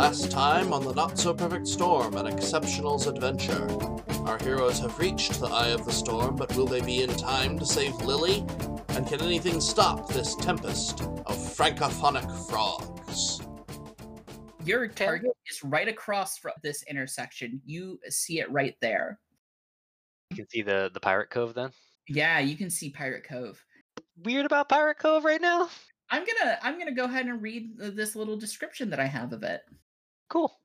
Last time on the Not So Perfect Storm, an Exceptionals adventure. Our heroes have reached the eye of the storm, but will they be in time to save Lily? And can anything stop this tempest of francophonic frogs? Your target is right across from this intersection. You see it right there. You can see the the pirate cove then. Yeah, you can see Pirate Cove. Weird about Pirate Cove right now. I'm gonna I'm gonna go ahead and read this little description that I have of it. Cool.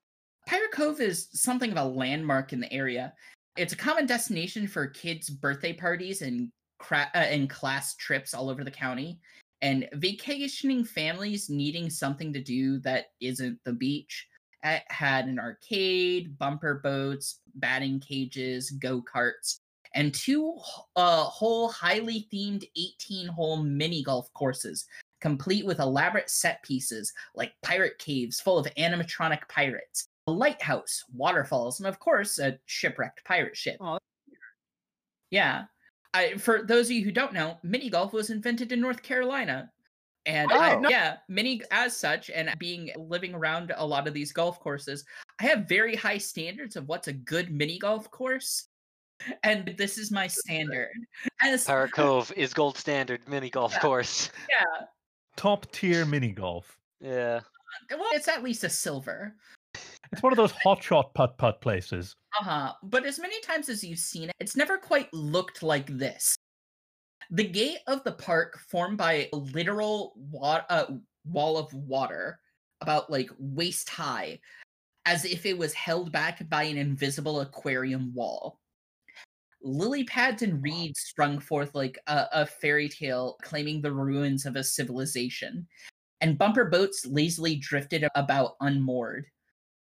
Pirate Cove is something of a landmark in the area. It's a common destination for kids' birthday parties and cra- uh, and class trips all over the county, and vacationing families needing something to do that isn't the beach. It had an arcade, bumper boats, batting cages, go karts, and two uh, whole highly themed 18 hole mini golf courses, complete with elaborate set pieces like pirate caves full of animatronic pirates, a lighthouse, waterfalls, and of course, a shipwrecked pirate ship. Oh, Yeah. I, for those of you who don't know, mini golf was invented in North Carolina. And I, Oh. Uh, yeah, mini as such, and being living around a lot of these golf courses, I have very high standards of what's a good mini golf course. And this is my standard. As Pirate Cove is gold standard mini golf Yeah. course. yeah, Top tier mini golf. Yeah. well, it's at least a silver. It's one of those hotshot putt putt places. Uh-huh. But as many times as you've seen it, it's never quite looked like this. The gate of the park formed by a literal wa- uh, wall of water about like waist high as if it was held back by an invisible aquarium wall. Lily pads and reeds sprung forth like a, a fairy tale claiming the ruins of a civilization, and bumper boats lazily drifted about unmoored.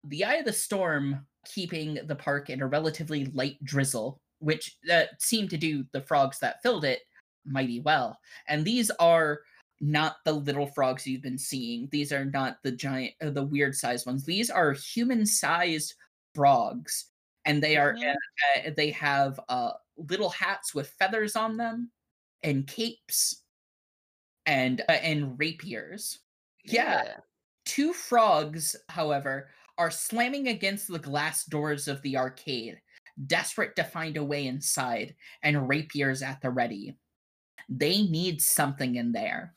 The eye of the storm keeping the park in a relatively light drizzle, which uh, seemed to do the frogs that filled it mighty well. And these are not the little frogs you've been seeing. These are not the giant, uh, the weird sized ones. These are human sized frogs, and they are Mhm. uh, they have uh, little hats with feathers on them, and capes, and uh, and rapiers. yeah. Two frogs, however, are slamming against the glass doors of the arcade, desperate to find a way inside, and rapiers at the ready. They need something in there.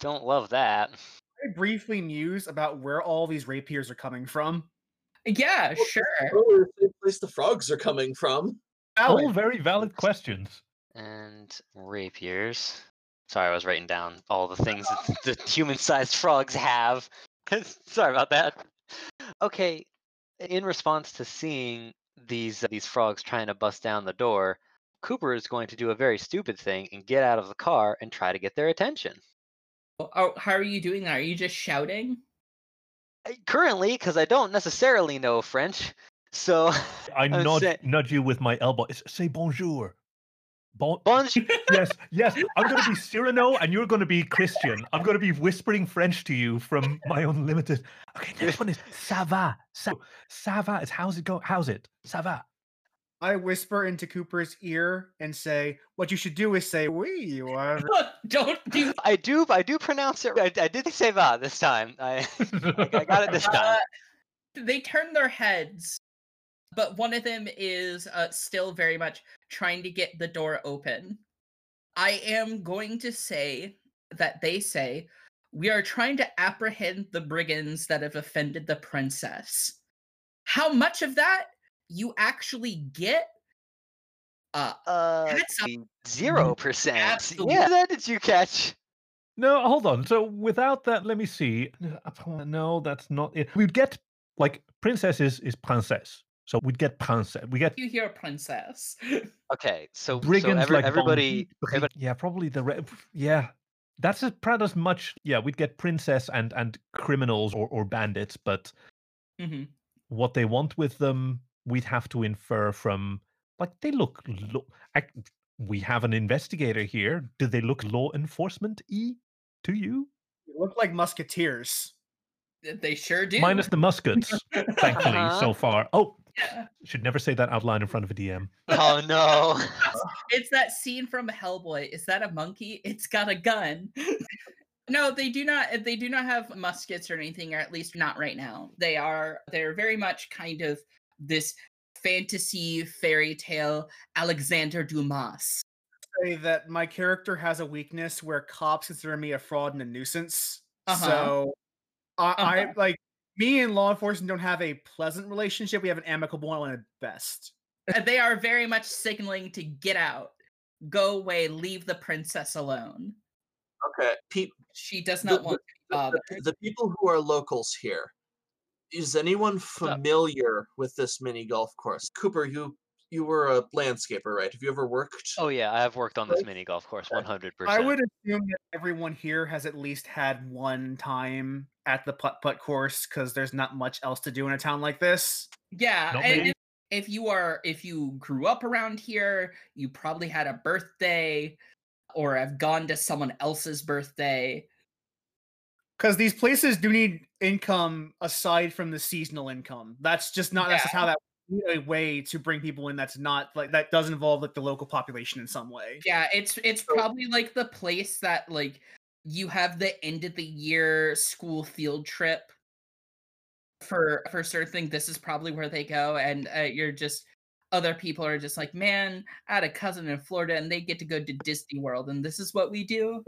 Don't love that. I briefly news about where all these rapiers are coming from. Yeah, sure. Probably the same place the frogs are coming from. All Valid. very valid questions. And rapiers. Sorry, I was writing down all the things that the human-sized frogs have. Sorry about that. Okay, in response to seeing these these frogs trying to bust down the door, Cooper is going to do a very stupid thing and get out of the car and try to get their attention. Oh, how are you doing that? Are you just shouting? Currently, because I don't necessarily know French, so I nudge, say- nudge you with my elbow. It's- Say bonjour. Bon- bonjour. yes, yes. I'm going to be Cyrano and you're going to be Christian. I'm going to be whispering French to you from my unlimited. Okay, next one is ça va. Ça, ça va. It's how's it go? How's it? Ça va. I whisper into Cooper's ear and say, "What you should do is say, we, whatever." Don't do I do, I do pronounce it. I, I did say va this time. I, I, I got it this time. Uh, they turn their heads, but one of them is uh, still very much trying to get the door open. I am going to say that they say we are trying to apprehend the brigands that have offended the princess. How much of that you actually get? Uh, Uh, zero percent. Yeah, that did you catch? No, hold on. So without that, let me see. No, that's not it. We'd get like princess is, is princess. So we'd get princess. We get you hear princess. Okay, so, so brigands every, like everybody, bandit, everybody, yeah, probably the re- yeah. That's as proud as much. Yeah, we'd get princess and and criminals or or bandits, but hmm what they want with them, we'd have to infer from like they look. Lo- ac- we have an investigator here. Do they look law enforcement e to you? You look like musketeers. They sure do. Minus the muskets, thankfully, Uh-huh. so far. Oh, Yeah. should never say that out loud in front of a DM. oh no, It's that scene from Hellboy. Is that a monkey? It's got a gun. No, they do not. They do not have muskets or anything, or at least not right now. They are. They're very much kind of this fantasy fairy tale Alexander Dumas. Say that my character has a weakness where cops consider me a fraud and a nuisance. Uh-huh. So I, I Uh-huh. like me and law enforcement don't have a pleasant relationship. We have an amicable one at best. Uh, They are very much signaling to get out, go away, leave the princess alone. Okay, pe- She does not the- want to be the, bothered. the, the people who are locals here, is anyone up? familiar with this mini golf course? Cooper, you you were a landscaper, right? Have you ever worked? Oh yeah, I have worked on this mini golf course 100%. I would assume that everyone here has at least had one time at the putt putt course because there's not much else to do in a town like this. Yeah, Not and if, if you are if you grew up around here, you probably had a birthday or have gone to someone else's birthday. Because these places do need income aside from the seasonal income. That's just not that's just how that we need a way to bring people in that's not like that does involve like the local population in some way. Yeah, it's it's So- probably like the place that like you have the end of the year school field trip for for certain thing. This is probably where they go, and uh, you're just other people are just like, man, I had a cousin in Florida, and they get to go to Disney World, and this is what we do.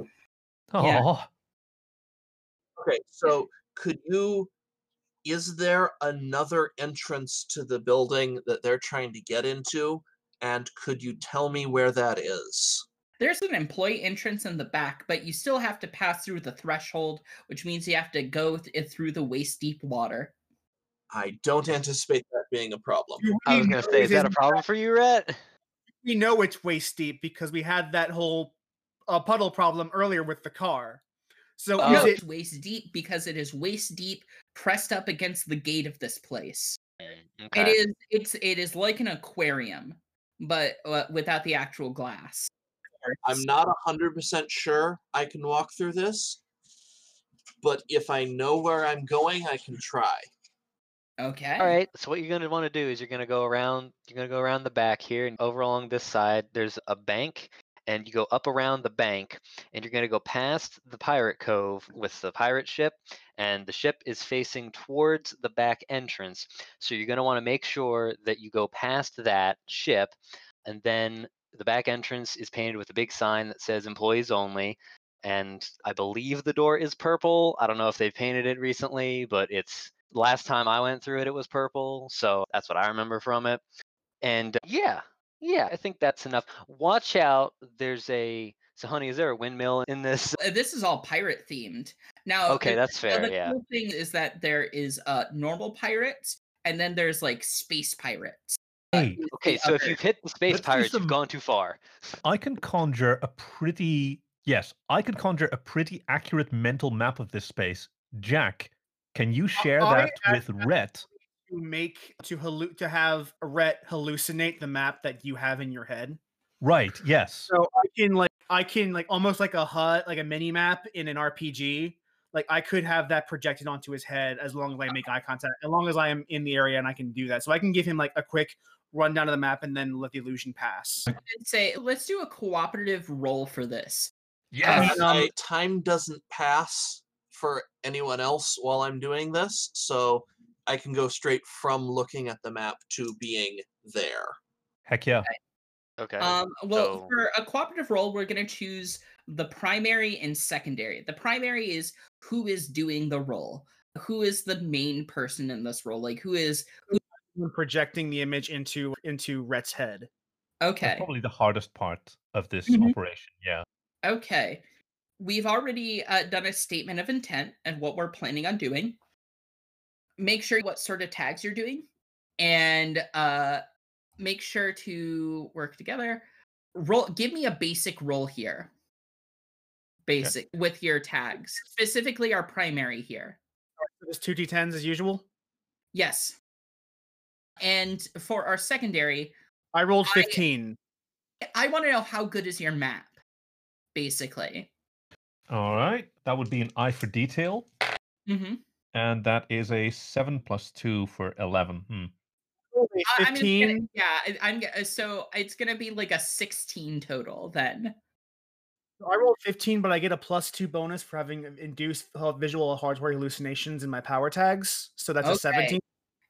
Yeah. Okay, so could you? Is there another entrance to the building that they're trying to get into? And could you tell me where that is? There's an employee entrance in the back, but you still have to pass through the threshold, which means you have to go th- through the waist deep water. I don't anticipate that being a problem. You I was gonna say, it is that a problem for you, Rhett? We know it's waist deep because we had that whole uh, puddle problem earlier with the car. So Oh. is it it's waist deep because it is waist deep, pressed up against the gate of this place. It okay. is. It's. It is like an aquarium, but uh, without the actual glass. I'm not hundred percent sure I can walk through this, but if I know where I'm going, I can try. Okay. All right. So what you're gonna want to do is you're gonna go around. You're gonna go around the back here, and over along this side, there's a bank, and you go up around the bank, and you're gonna go past the pirate cove with the pirate ship, and the ship is facing towards the back entrance. So you're gonna want to make sure that you go past that ship, and then the back entrance is painted with a big sign that says "Employees Only." And I believe the door is purple. I don't know if they've painted it recently, but it's last time I went through it, it was purple. So that's what I remember from it. And yeah, yeah, I think that's enough. Watch out. There's a. So, honey, is there a windmill in this? Uh, This is all pirate themed. Now, Okay, that's now fair. the Yeah. cool thing is that there is uh normal pirates, and then there's like space pirates. Uh, Hey, is Okay, the so if you've hit the space Let's pirates, some- you've gone too far. I can conjure a pretty yes, I can conjure a pretty accurate mental map of this space. Jack, can you share I that with Rhett? To make to hallu- to have Rhett hallucinate the map that you have in your head? Right. Yes. So I can like I can like almost like a HUD, like a mini map in an RPG. Like I could have that projected onto his head as long as I make eye contact, as long as I am in the area and I can do that. So I can give him like a quick rundown of the map and then let the illusion pass. I'd say let's do a cooperative roll for this. Yes. And Um, I- time doesn't pass for anyone else while I'm doing this, so I can go straight from looking at the map to being there. Heck yeah. Okay. Um, well, so- for a cooperative role, we're going to choose the primary and secondary. The primary is who is doing the role, who is the main person in this role, like who is When projecting the image into into Rhett's head. That's okay. probably the hardest part of this Mhm. operation. Yeah. Okay. We've already uh, done a statement of intent and what we're planning on doing. Make sure what sort of tags you're doing and uh, make sure to work together. Roll give me a basic roll here. Basic with your tags. Specifically our primary here. So Just two d10s as usual. Yes. And for our secondary, I rolled I- 15. I want to know how good is your map, basically. All right. That would be an eye for detail. Mm-hmm. And that is a seven plus two for 11. Hmm. I- I'm just 15. gonna, yeah, I'm uh, so it's gonna be like a 16 total then. So I rolled 15, but I get a plus two bonus for having induced uh, visual auditory hallucinations in my power tags. So that's a 17.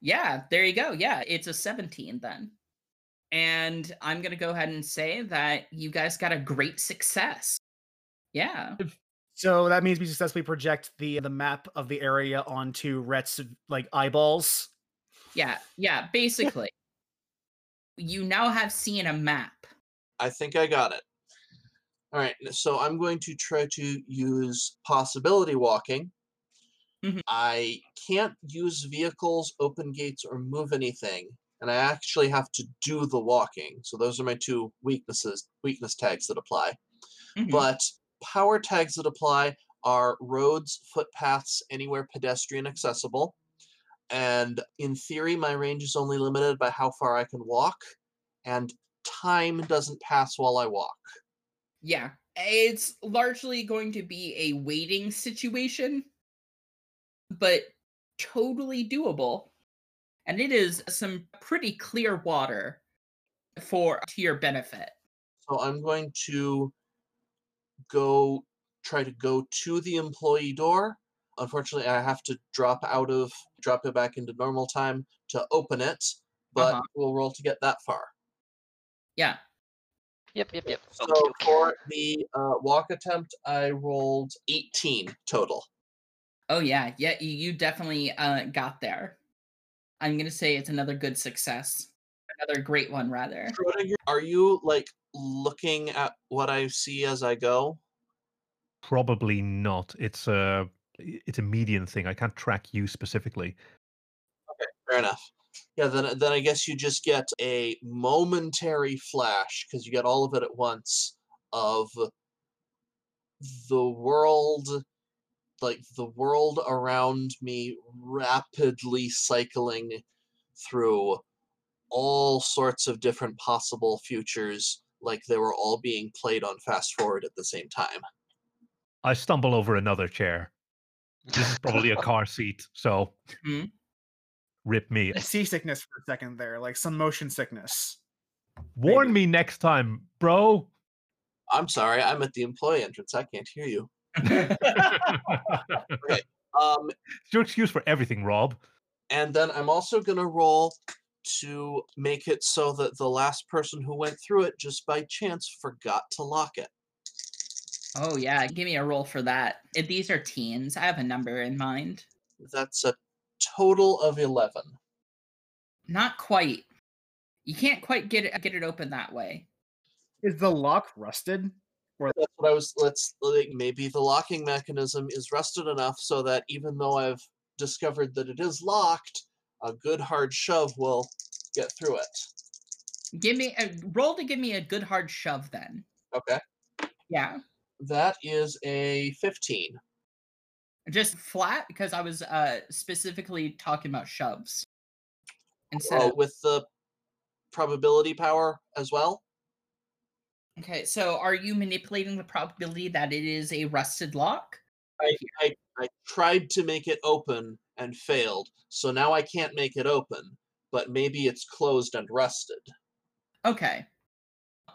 Yeah, there you go. Yeah, it's a 17 then. And I'm to go ahead and say that you guys got a great success. Yeah. So that means we successfully project the the map of the area onto Rhett's like eyeballs. Yeah. Yeah. Basically, you now have seen a map. I think I got it. All right, so I'm going to try to use possibility walking. Mhm. I can't use vehicles, open gates, or move anything, and I actually have to do the walking. So those are my two weaknesses, weakness tags that apply. Mhm. But power tags that apply are roads, footpaths, anywhere pedestrian accessible. And in theory, my range is only limited by how far I can walk, and time doesn't pass while I walk. Yeah. It's largely going to be a waiting situation, but totally doable. And it is some pretty clear water for to your benefit. So I'm going to go try to go to the employee door. Unfortunately, I have to drop out of drop it back into normal time to open it, but Uh-huh. we'll roll to get that far. Yeah. Yep, yep, yep. So Okey doke. for the uh, walk attempt, I rolled 18 total. Oh yeah, yeah, you, you definitely uh, got there. I'm gonna say it's another good success, another great one rather. Schrodinger, are you like looking at what I see as I go? Probably not. It's a it's a median thing. I can't track you specifically. Okay, fair enough. Yeah, then uh, then I guess you just get a momentary flash because you get all of it at once of the world like the world around me rapidly cycling through all sorts of different possible futures like they were all being played on fast forward at the same time. I stumble over another chair. This is probably a car seat, so Mhm. rip me. Seasickness for a second there, like some motion sickness. Warn me next time, bro. I'm sorry, I'm at the employee entrance. I can't hear you. Um It's your excuse for everything, Rob. And then I'm also going to roll to make it so that the last person who went through it just by chance forgot to lock it. oh yeah, give me a roll for that. If these are teens, I have a number in mind. That's a total of 11. Not quite. You can't quite get it get it open that way. Is the lock rusted? Or That's what I was. Let's like maybe the locking mechanism is rusted enough so that even though I've discovered that it is locked, a good hard shove will get through it. Give me a roll to give me a good hard shove then. Okay. Yeah. That is a 15. Just flat because I was uh specifically talking about shoves. Instead Oh, of with the probability power as well. Okay, so are you manipulating the probability that it is a rusted lock? I, I, I tried to make it open and failed, so now I can't make it open, but maybe it's closed and rusted. Okay.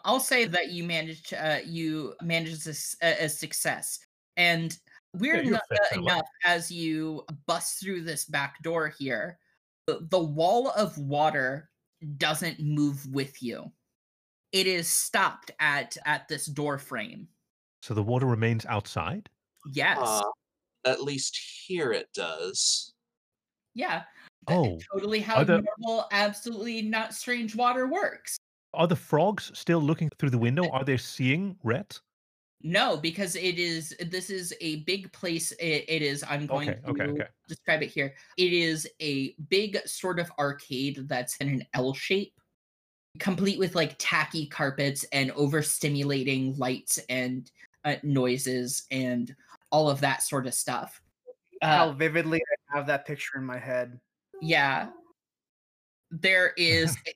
I'll say that you managed uh, you managed this a, a success. And weird you're eno- fit, uh, fella. enough as you bust through this back door here, the, the wall of water doesn't move with you. It is stopped at at this door frame. So the water remains outside. Yes. Uh, at least here it does. Yeah. Oh, totally how the- normal, absolutely not strange water works. Are the frogs still looking through the window? Are they seeing Rhett? No, because it is this is a big place. It, it is. I'm going Okay, to okay, okay. describe it here. It is a big sort of arcade that's in an L shape, complete with like tacky carpets and overstimulating lights and uh, noises and all of that sort of stuff. How Uh, vividly I have that picture in my head. yeah, there is. a-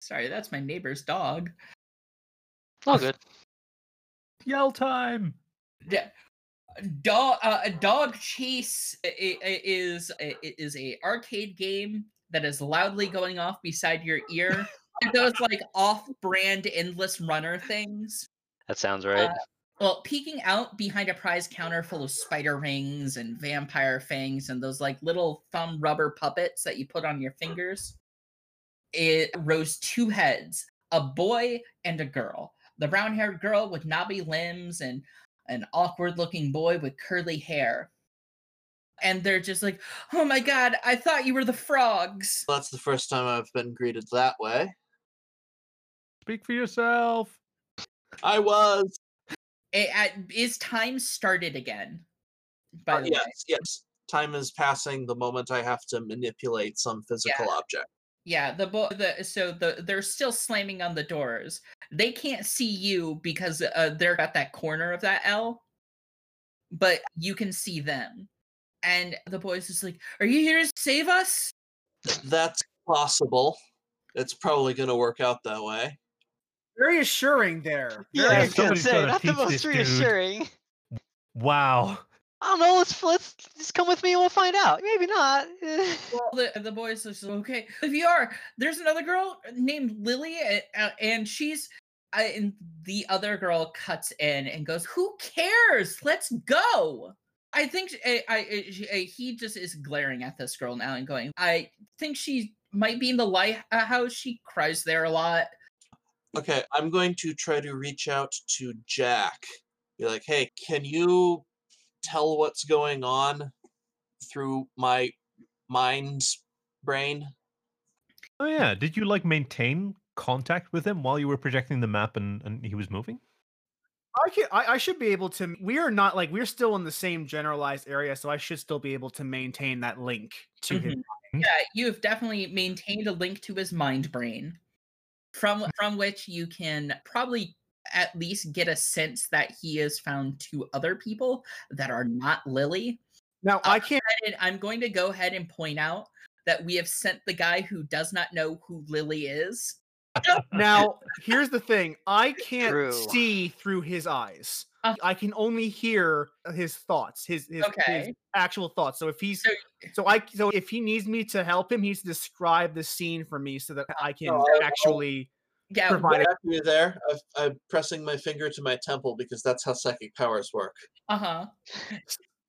sorry, that's my neighbor's dog. All good. Yell time! Yeah. dog uh, a dog chase i- i- is is a arcade game that is loudly going off beside your ear those like off-brand endless runner things That sounds right. Uh, Well, peeking out behind a prize counter full of spider rings and vampire fangs and those like little thumb rubber puppets that you put on your fingers, it rose two heads, a boy and a girl. The brown-haired girl with knobby limbs and an awkward-looking boy with curly hair. And they're just like, "Oh my god, I thought you were the frogs." That's the first time I've been greeted that way. Speak for yourself. I was. It, at, is time started again? By Uh, the way. yes, yes. Time is passing the moment I have to manipulate some physical object. Yeah, the bo- the so the they're still slamming on the doors. They can't see you because uh, they're at that corner of that L, but you can see them. And the boy's just like, "Are you here to save us?" That's possible. It's probably going to work out that way. Very assuring there. Yeah, Very I was gonna say, not the most this dude. reassuring. Wow. I don't know. Let's let's just come with me and we'll find out. Maybe not. Eh. Well, the the boy's just okay. If you are, there's another girl named Lily, a- uh, and she's. Uh, and the other girl cuts in and goes, "Who cares? Let's go." I think I, I, I- uh, he just is glaring at this girl now and going, "I think she might be in the lighthouse. She cries there a lot." Okay, I'm going to try to reach out to Jack. Be like, hey, can you tell what's going on through my mind's brain? Oh yeah. Did you like maintain contact with him while you were projecting the map and, and he was moving? I can I, I should be able to we are not like we're still in the same generalized area, so I should still be able to maintain that link to him. Mhm. Yeah, you have definitely maintained a link to his mind brain, from from which you can probably at least get a sense that he has found two other people that are not Lily. Now I can't And I'm going to go ahead and point out that we have sent the guy who does not know who Lily is. now here's the thing. I can't True. see through his eyes. Uh. I can only hear his thoughts, his his, his actual thoughts. So if he's So- so I so if he needs me to help him, he's describe the scene for me so that I can I'll- actually Yeah, provide. Jack, you there? I've, I'm pressing my finger to my temple because that's how psychic powers work. uh huh.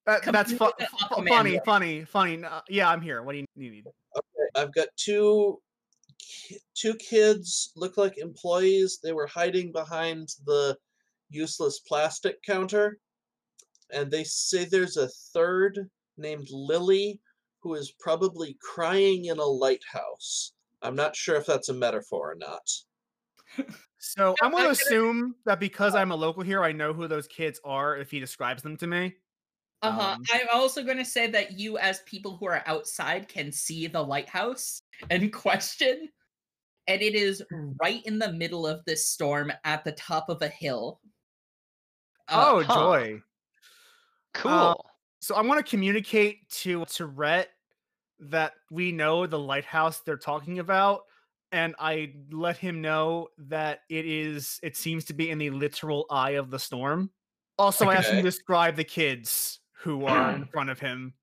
That, that's fu- completely fu- funny, funny, funny. Uh, yeah, I'm here. What do you need? Okay, I've got two ki- two kids look like employees. They were hiding behind the useless plastic counter, and they say there's a third named Lily who is probably crying in a lighthouse. I'm not sure if that's a metaphor or not. So I'm I'm going gonna- assume that because I'm a local here, I know who those kids are if he describes them to me. Uh huh. Um, I'm also going to say that you, as people who are outside, can see the lighthouse in question. And it is right in the middle of this storm at the top of a hill. Uh, oh, huh. joy. Cool. So I'm going to communicate to to Rhett that we know the lighthouse they're talking about, and I let him know that it is. It seems to be in the literal eye of the storm. Also, I asked him to describe the kids who are in front of him.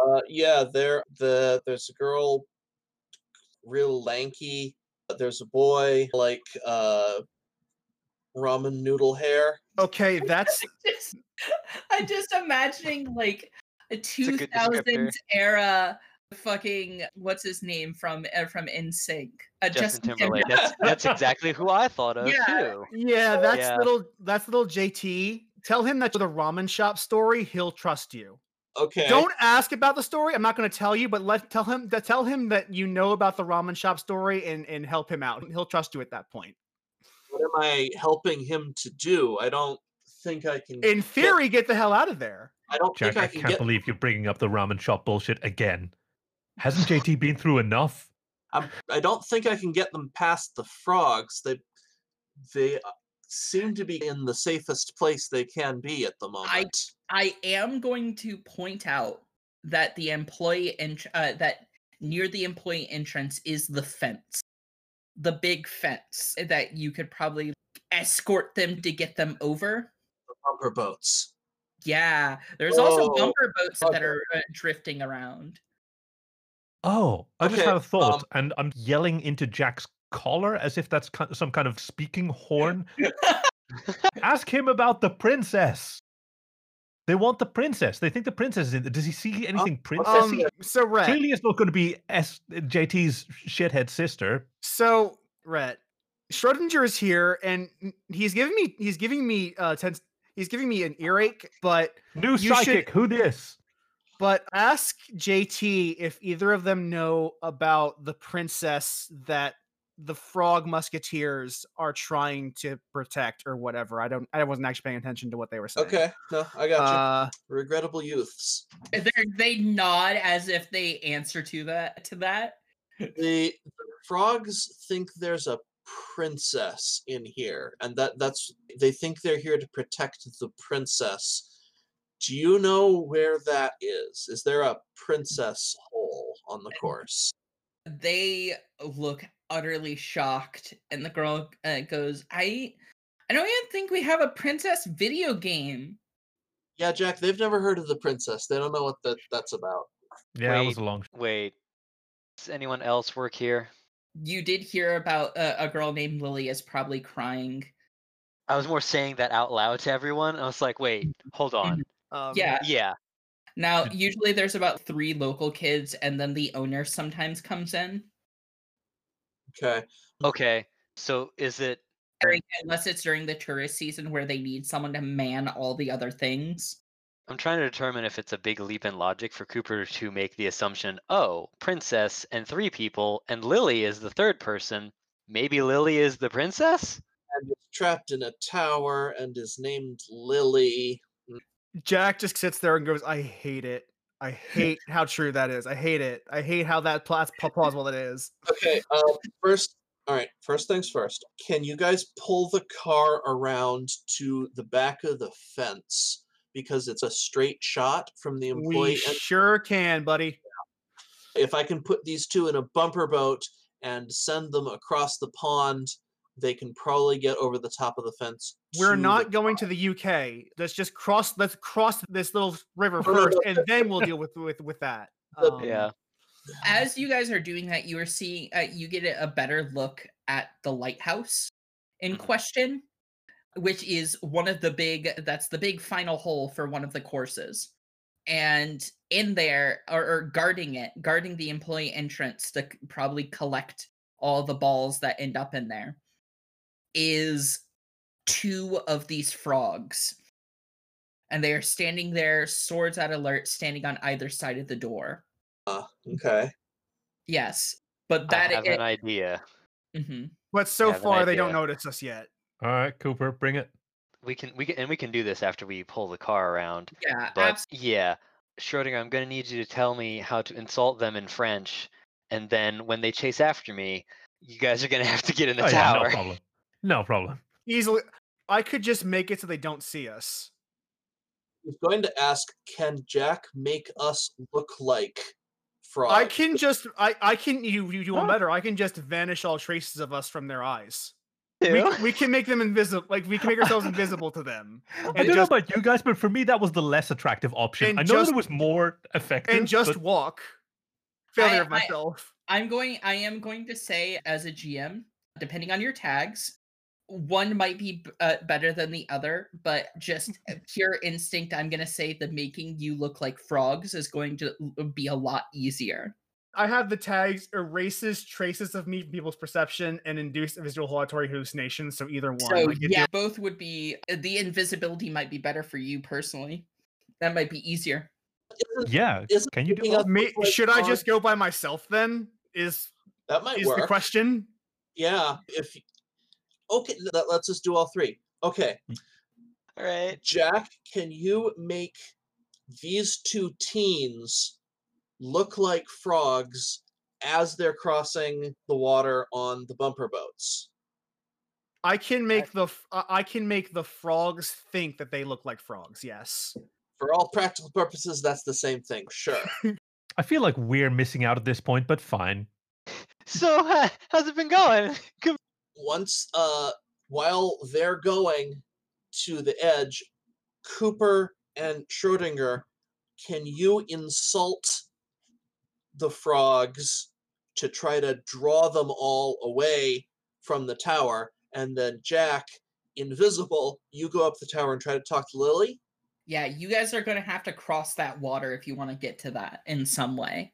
Uh, yeah, there the there's a girl, real lanky. There's a boy like uh, ramen noodle hair. Okay, that's just, I'm just imagining like a a 2000s era fucking what's his name from uh, from NSYNC. Uh, Justin Timberlake. That's that's exactly who I thought of Yeah. too. yeah, that's Yeah. little that's little JT. Tell him that the ramen shop story. He'll trust you. Okay. Don't ask about the story. I'm not going to tell you, but let tell him that tell him that you know about the ramen shop story and and help him out. He'll trust you at that point. What am I helping him to do? I don't think I can. In theory, get the hell out of there. I don't Jack, think I I can can't get. believe you're bringing up the ramen shop bullshit again. Hasn't JT been through enough? I'm, I don't think I can get them past the frogs. They they uh, seem to be in the safest place they can be at the moment. I I am going to point out that the employee ent- uh, that near the employee entrance is the fence, the big fence that you could probably escort them to get them over. The bumper boats. Yeah, there's also Whoa, bumper boats that are uh, drifting around. Oh, I just Okay, had a thought, um, and I'm yelling into Jack's collar as if that's some kind of speaking horn. Ask him about the princess. They want the princess. They think the princess is in. Does he see anything princessy? Um, so Rhett, Clearly, it's not going to be S- JT's shithead sister. so Rhett, Schrodinger is here, and he's giving me he's giving me uh tense, he's giving me an earache, but New You should- psychic. Who this? but ask JT if either of them know about the princess that the frog musketeers are trying to protect or whatever. I don't I wasn't actually paying attention to what they were saying. Okay, no, I got you. Uh Regrettable youths. They're, nod as if they answer to that. To that. The, the frogs think there's a princess in here, and that that's they think they're here to protect the princess. Do you know where that is? Is there a princess hole on the course? They look utterly shocked, and the girl uh, goes, "I, I don't even think we have a princess video game." Yeah, Jack, they've never heard of the princess. They don't know what that that's about. Yeah, that was a long. Wait. Does anyone else work here? You did hear about uh, a girl named Lily is probably crying. I was more saying that out loud to everyone. I was like, wait, hold on. um, Yeah. Yeah. Now, usually there's about three local kids, and then the owner sometimes comes in. Okay. Okay. So is it during- Unless it's during the tourist season where they need someone to man all the other things. I'm trying to determine if it's a big leap in logic for Cooper to make the assumption, oh, princess and three people, and Lily is the third person. Maybe Lily is the princess? And is trapped in a tower and is named Lily. Hmm. Jack just sits there and goes, I hate it. I hate how true that is. I hate it. I hate how that pla- plausible it is. Okay, uh, first, all right, first things first. Can you guys pull the car around to the back of the fence? Because it's a straight shot from the employee. We sure can, buddy. if I can put these two in a bumper boat and send them across the pond, they can probably get over the top of the fence. We're to the not going to the UK. Let's just cross. Let's cross this little river No, no, first, and then we'll deal with with with that. Um, Yeah. As you guys are doing that, you are seeing, uh, you get a a better look at the lighthouse in Mhm. question, which is one of the big, that's the big final hole for one of the courses. And in there, or, or guarding it, guarding the employee entrance to probably collect all the balls that end up in there, is two of these frogs. And they are standing there, swords at alert, standing on either side of the door. Uh, okay. Yes, but that I have it, an idea. mhm. But so far, they don't notice us yet. All right, Cooper, bring it. We can we can and we can do this after we pull the car around. yeah, But abs- yeah, Schrodinger, I'm gonna need you to tell me how to insult them in French, and then when they chase after me, you guys are gonna have to get in the Oh, yeah, no tower. problem. No problem. Easily, I could just make it so they don't see us. I was going to ask, can Jack make us look like frogs? I can just, I, I can. You, you do one Huh? better. I can just vanish all traces of us from their eyes. We, Too? we can make them invisible. Like we can make ourselves invisible to them, I and don't just know about you guys, but for me, that was the less attractive option. and I know just- that it was more effective. and just but walk. Failure I- of I- myself. I'm going. I am going to say, as a GM, depending on your tags, one might be uh, better than the other, but just pure instinct, I'm going to say the making you look like frogs is going to be a lot easier. I have the tags erases traces of me from people's perception and induce visual auditory hallucinations. So either one. So like, yeah, both would be. uh, The invisibility might be better for you personally. That might be easier. Isn't- yeah, isn't can you do that? us Me- look like should I just go by myself then? Is That might is work. the question? Yeah. If y- okay, that lets us do all three. Okay, All right. Jack, can you make these two teens look like frogs as they're crossing the water on the bumper boats? I can make the f- I I can make the frogs think that they look like frogs. Yes. For all practical purposes, that's the same thing. Sure. I feel like we're missing out at this point, but fine. So uh, how's it been going? Come- once uh while they're going to the edge cooper and schrodinger can you insult the frogs to try to draw them all away from the tower and then jack invisible, you go up the tower and try to talk to Lily. Yeah, you guys are going to have to cross that water if you want to get to that in some way.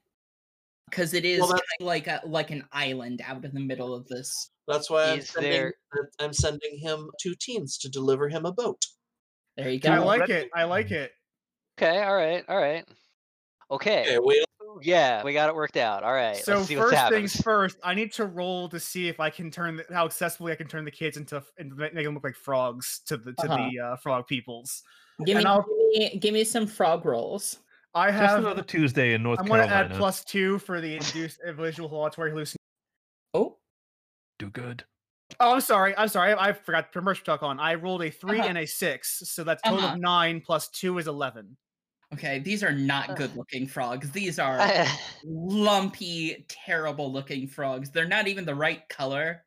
Because it is Well, kind of like a like an island out in the middle of this. That's why I'm sending, there- I'm sending him two teens to deliver him a boat. There you go. I like it. I like it. Okay, all right, all right. Okay, Okay, we yeah, we got it worked out. All right, So let's see what first happens. things first, I need to roll to see if I can turn the, how successfully I can turn the kids into and make them look like frogs to the to Uh-huh. the uh, frog peoples. Give me, give me give me some frog rolls. I Just have. another Tuesday in North I'm going to add plus two for the induced visual auditory hallucination. Oh, Do good. Oh, I'm sorry. I'm sorry. I, I forgot to commercial talk on. I rolled a 3 Uh-huh. and a six, so that's total Uh-huh. of nine plus two is eleven. okay. These are not good looking frogs. These are lumpy, terrible looking frogs. They're not even the right color.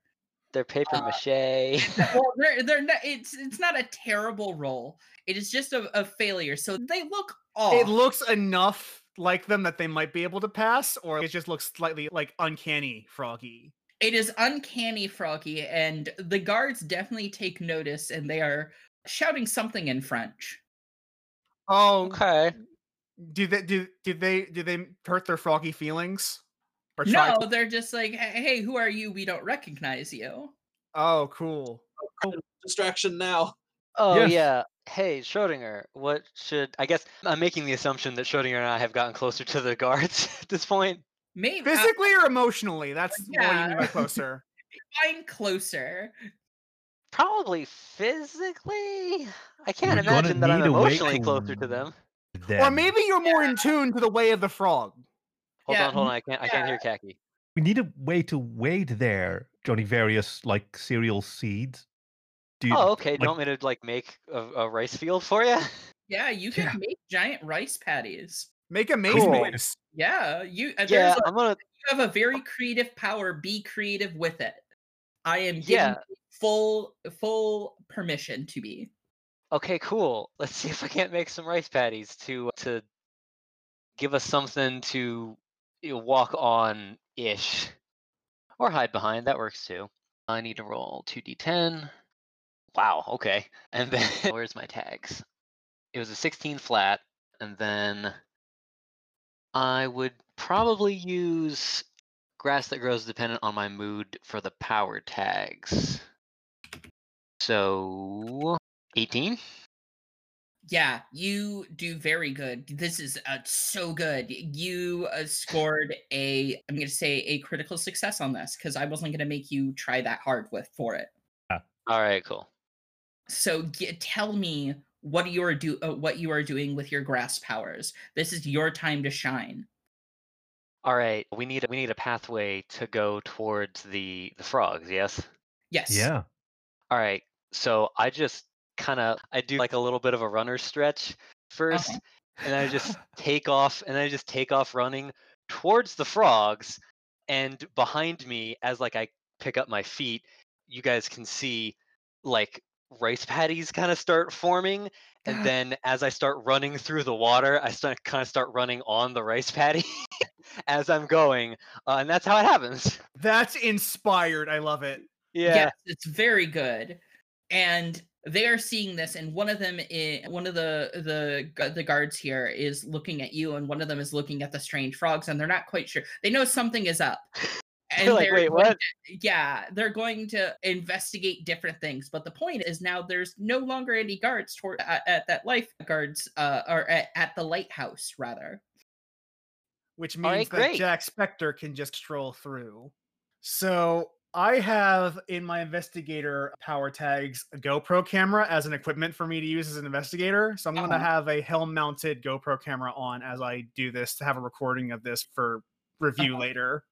They're paper Uh, mache. well, they're they're not. It's it's not a terrible roll. It is just a, a failure. So they look off. It looks enough like them that they might be able to pass, or it just looks slightly like uncanny froggy. It is uncanny, Froggy, and the guards definitely take notice, and they are shouting something in French. Oh, okay. do they do did they do they hurt their froggy feelings? Or try No, to- they're just like, "Hey, hey, who are you? We don't recognize you." Oh, cool. distraction now. Oh Yes. yeah. Hey, Schrodinger, what should I guess I'm making the assumption that Schrodinger and I have gotten closer to the guards at this point. Maybe uh, Physically or emotionally? That's what you mean by Yeah. closer. find closer. Probably physically. I can't You're imagine that I'm need a way emotionally closer to them. Or maybe you're more in tune to the way of the frog. Hold Yeah, on, hold on. I can't I can't hear Khaki. we need a way to wade there, Johnny. Various like cereal seeds. Do you, Oh, okay. Don't you want me to like make a, a rice field for you? Yeah, you can Yeah. make giant rice paddies. Make a maze Cool. maze. Yeah, you. Uh, Yeah, there's a, I'm gonna. you have a very creative power. Be creative with it. I am giving Yeah. full full permission to be. Okay, cool. Let's see if I can't make some rice paddies to to give us something to you walk on ish, or hide behind. That works too. I need to roll two d10. Wow. Okay. And then where's my tags? It was a 16 flat, and then I would probably use grass that grows dependent on my mood for the power tags. So 18. Yeah, you do very good. This is uh, so good. You uh, scored a, I'm going to say a critical success on this because I wasn't going to make you try that hard with for it. All right, cool. So g- tell me what you are do uh, what you are doing with your grass powers. This is your time to shine. All right, we need a- we need a pathway to go towards the the frogs. Yes. Yes. Yeah. All right. So I just kind of I do like a little bit of a runner stretch 1st Uh-huh. and I just take off and I just take off running towards the frogs and behind me as like I pick up my feet, you guys can see like rice paddies kind of start forming and then as I start running through the water, I start kind of start running on the rice paddy as I'm going, uh, and that's how it happens. That's inspired. I love it. Yeah. Yes, it's very good. And they are seeing this, and one of them, i one of the the the guards here is looking at you, and one of them is looking at the strange frogs, and they're not quite sure. They know something is up. and They're like, wait, what? to- yeah, they're going to investigate different things. But the point is now there's no longer any guards toward at, at that lifeguards, uh, or at, at the lighthouse rather. which means right, that great. Jack Spector can just stroll through. So I have in my investigator power tags a GoPro camera as an equipment for me to use as an investigator. So I'm going to Uh-huh. have a helm mounted GoPro camera on as I do this to have a recording of this for review Uh-huh. later.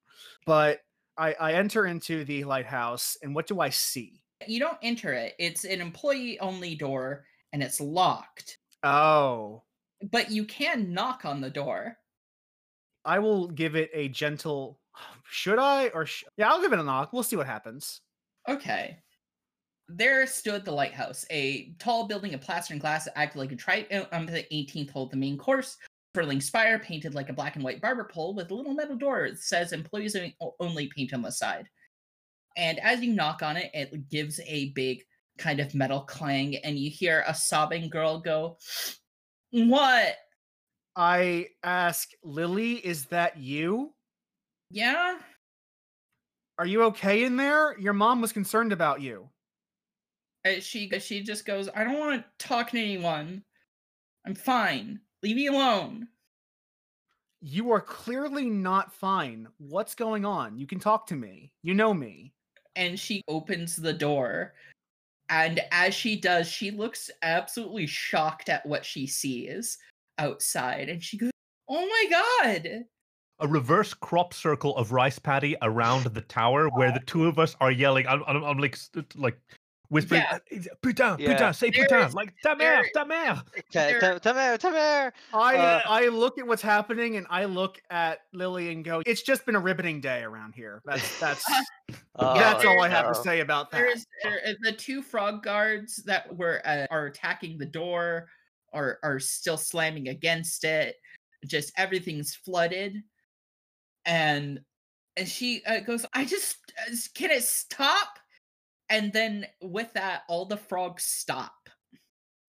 But I, I enter into the lighthouse, and what do I see? You don't enter it. It's an employee only door, and it's locked. Oh, But you can knock on the door. I will give it a gentle. Should I or sh- yeah? I'll give it a knock. We'll see what happens. Okay. There stood the lighthouse, a tall building of plaster and glass that acted like a tri uh, on the 18th hole of the main course. Furling spire painted like a black and white barber pole with a little metal door that says employees only paint on the side. And as you knock on it, it gives a big kind of metal clang, and you hear a sobbing girl go, What? I ask Lily, is that you? Yeah? Are you okay in there? Your mom was concerned about you. She she just goes, I don't want to talk to anyone. I'm fine. Leave me alone. You are clearly not fine. What's going on? You can talk to me. You know me. And she opens the door. And as she does, she looks absolutely shocked at what she sees outside. And she goes, Oh my god. A reverse crop circle of rice paddy around the tower where the two of us are yelling. I'm, I'm, I'm like, st- like whispering, Yeah. "Uh, putain, Yeah. putain, say There putain, is- like ta there- mère, ta mère. Ta- There- ta- Tamer, Tamer. I Uh, I look at what's happening and I look at Lily and go, it's just been a riveting day around here. That's that's Oh, that's all I have no. to say about that. There's there, uh, the two frog guards that were uh, are attacking the door are are still slamming against it. Just everything's flooded, and and she uh, goes, "I just uh, can it stop?" And then with that, all the frogs stop.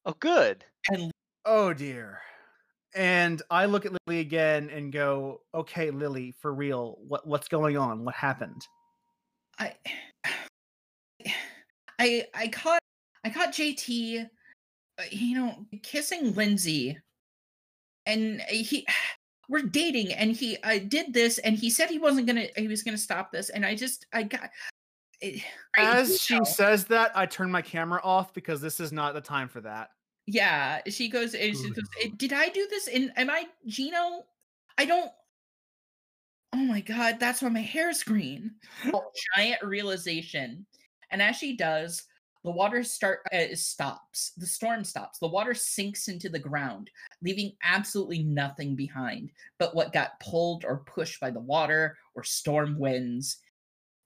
Oh, good. And Oh dear. And I look at Lily again and go, "Okay, Lily, for real. What what's going on? What happened?" I I I caught I caught JT uh, you know kissing Lindsay and he we're dating and he I did this and he said he wasn't going to he was going to stop this and I just I got I- I As do she know. says that, I turn my camera off because this is not the time for that. yeah she goes and she Good goes "Eh, did I do this And am I Gino I don't Oh my god that's why my hair's green giant realization. And as she does, the water start uh, stops. The storm stops. The water sinks into the ground, leaving absolutely nothing behind but what got pulled or pushed by the water or storm winds.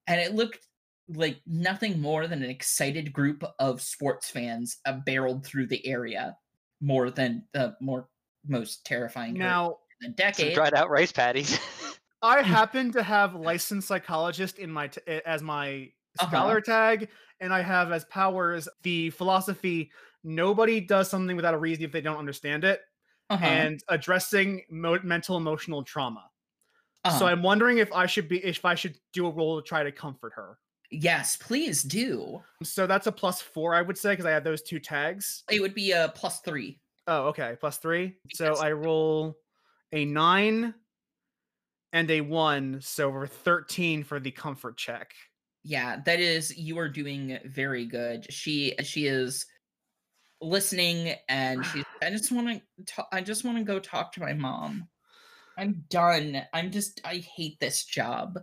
And it looked like nothing more than an excited group of sports fans uh, barreled through the area more than the more most terrifying Now, in a decade. dried out rice paddies. I happen to have licensed psychologist in my t- eh, as my Uh-huh. scholar tag, and I have as powers the philosophy: nobody does something without a reason if they don't understand it, Uh-huh, and addressing mo- mental emotional trauma. So uh-huh. I'm wondering if I should be if I should do a role to try to comfort her. yes, please do. So that's a plus four, I would say, because I have those two tags. It would be a plus three. Oh, okay, plus three. So I roll a nine and a one, so we're thirteen for the comfort check. Yeah, that is you are doing very good. She she is listening and she's I just want to I just want to go talk to my mom. I'm done. I'm just I hate this job.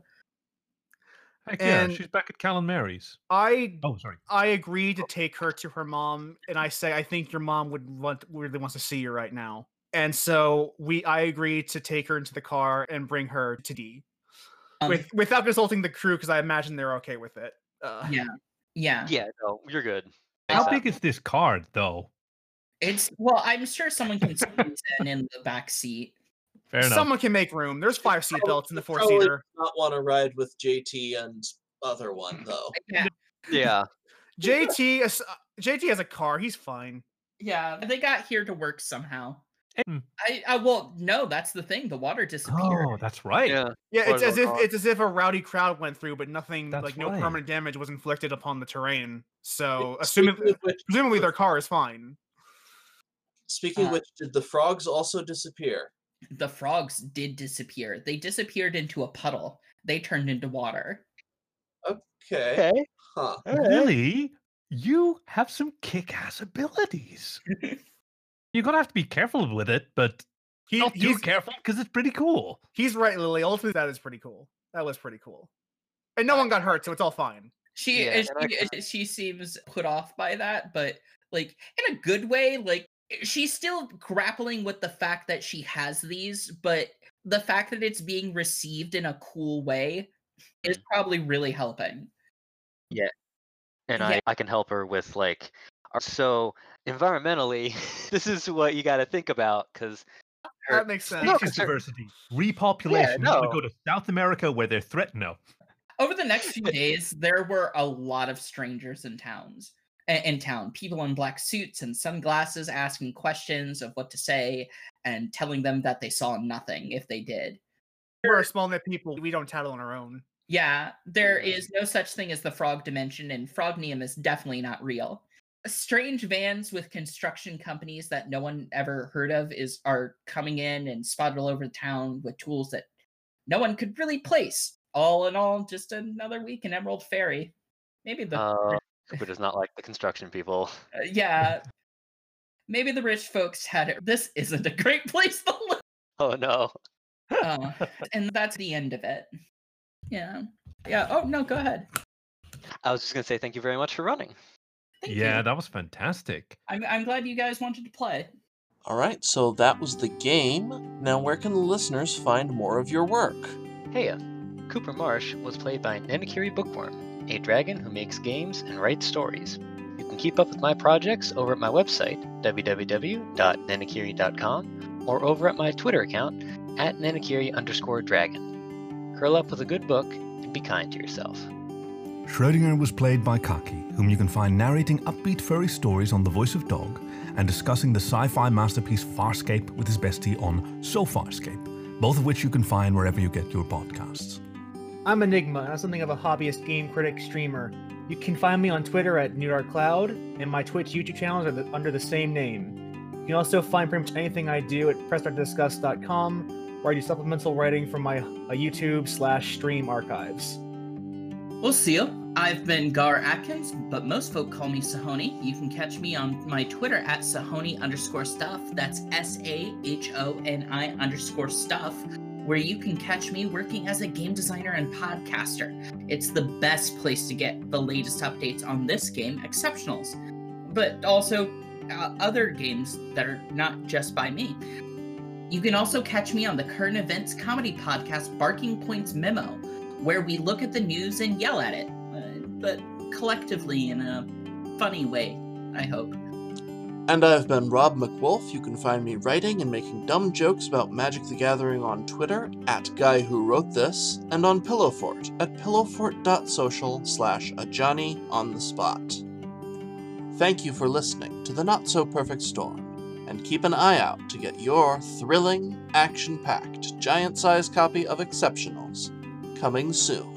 Heck yeah, And- she's back at Callan Mary's. I Oh, sorry. I agree to oh. take her to her mom, and I say I think your mom would want really wants to see you right now. And so we I agree to take her into the car and bring her to D Um, with without consulting the crew because I imagine they're okay with it. Uh, yeah. Yeah. yeah, no, you're good. How ASAP. big is this card, though? It's well, I'm sure someone can squeeze in in the back seat. Fair enough. Someone can make room. There's five seat belts in the four probably seater. Not want to ride with JT and other one though. Yeah. Yeah. JT is- uh, JT has a car. He's fine. Yeah. They got here to work somehow. Mm. I, I well no, that's the thing. The water disappeared. Oh, that's right. Yeah. Yeah, it's as if all it's as if a rowdy crowd went through, but nothing That's like no right. permanent damage was inflicted upon the terrain. So assuming which, presumably their car is fine. speaking of Uh, which, did the frogs also disappear? the frogs did disappear. They disappeared into a puddle. They turned into water. Okay. Okay. Huh. Lily, you have some kick-ass abilities. You're gonna have to be careful with it, but He, not too he's, careful because it's pretty cool. he's right, Lily. Ultimately, that is pretty cool. That was pretty cool. And no one got hurt, so it's all fine. She Yeah, uh, I she, uh, she seems put off by that, but like in a good way. Like she's still grappling with the fact that she has these, but the fact that it's being received in a cool way is probably really helping. Yeah. And Yeah. I, I can help her with like uh, so environmentally this is what you got to think about because Her- That makes sense. No, Species 'cause they're- diversity, repopulation. We're gonna go to South America where they're threatened. No, Over the next few days, there were a lot of strangers in towns. in town. People in black suits and sunglasses asking questions of what to say and telling them that they saw nothing if they did. We're a small net people. We don't tattle on our own. Yeah, there is no such thing as the frog dimension, and Frognium is definitely not real. Strange vans with construction companies that no one ever heard of is are coming in and spotted all over the town with tools that no one could really place. All in all, just another week in Emerald Ferry. Maybe the Uh, Cooper does not like the construction people. uh, yeah, maybe the rich folks had it. This isn't a great place to live. Oh no. Uh, and that's the end of it. Yeah, yeah. Oh no, go ahead. I was just gonna say thank you very much for running. Thank yeah, you. that was fantastic. I'm I'm glad you guys wanted to play. All right, so that was the game. Now, where can the listeners find more of your work? Hey, uh, Cooper Marsh was played by Nenakiri Bookworm, a dragon who makes games and writes stories. You can keep up with my projects over at my website, www.nenakiri.com, or over at my Twitter account, at Nenakiri underscore dragon. Curl up with a good book and be kind to yourself. Schrödinger was played by Kaki, whom you can find narrating upbeat furry stories on The Voice of Dog and discussing the sci fi masterpiece Farscape with his bestie on So Farscape, both of which you can find wherever you get your podcasts. I'm Enigma, and I'm something of a hobbyist game critic streamer. You can find me on Twitter at NewDarkCloud, and my Twitch YouTube channels are the, under the same name. You can also find pretty much anything I do at PressStartDiscuss.com, where I do supplemental writing from my uh, YouTube slash stream archives. We'll see you. I've been Gar Atkins, but most folk call me Sahoni. You can catch me on my Twitter at Sahoni underscore stuff. That's S A H O N I underscore stuff, where you can catch me working as a game designer and podcaster. It's the best place to get the latest updates on this game, Exceptionals, but also uh, other games that are not just by me. You can also catch me on the current events comedy podcast Barking Points Memo, where we look at the news and yell at it, uh, but collectively in a funny way, I hope. And I've been Rob McWolf. You can find me writing and making dumb jokes about Magic the Gathering on Twitter at Guy Who Wrote This, and on Pillowfort at pillowfort.social slash a Johnny on the spot. Thank you for listening to the Not So Perfect Storm, and keep an eye out to get your thrilling, action packed, giant sized copy of Exceptionals coming soon.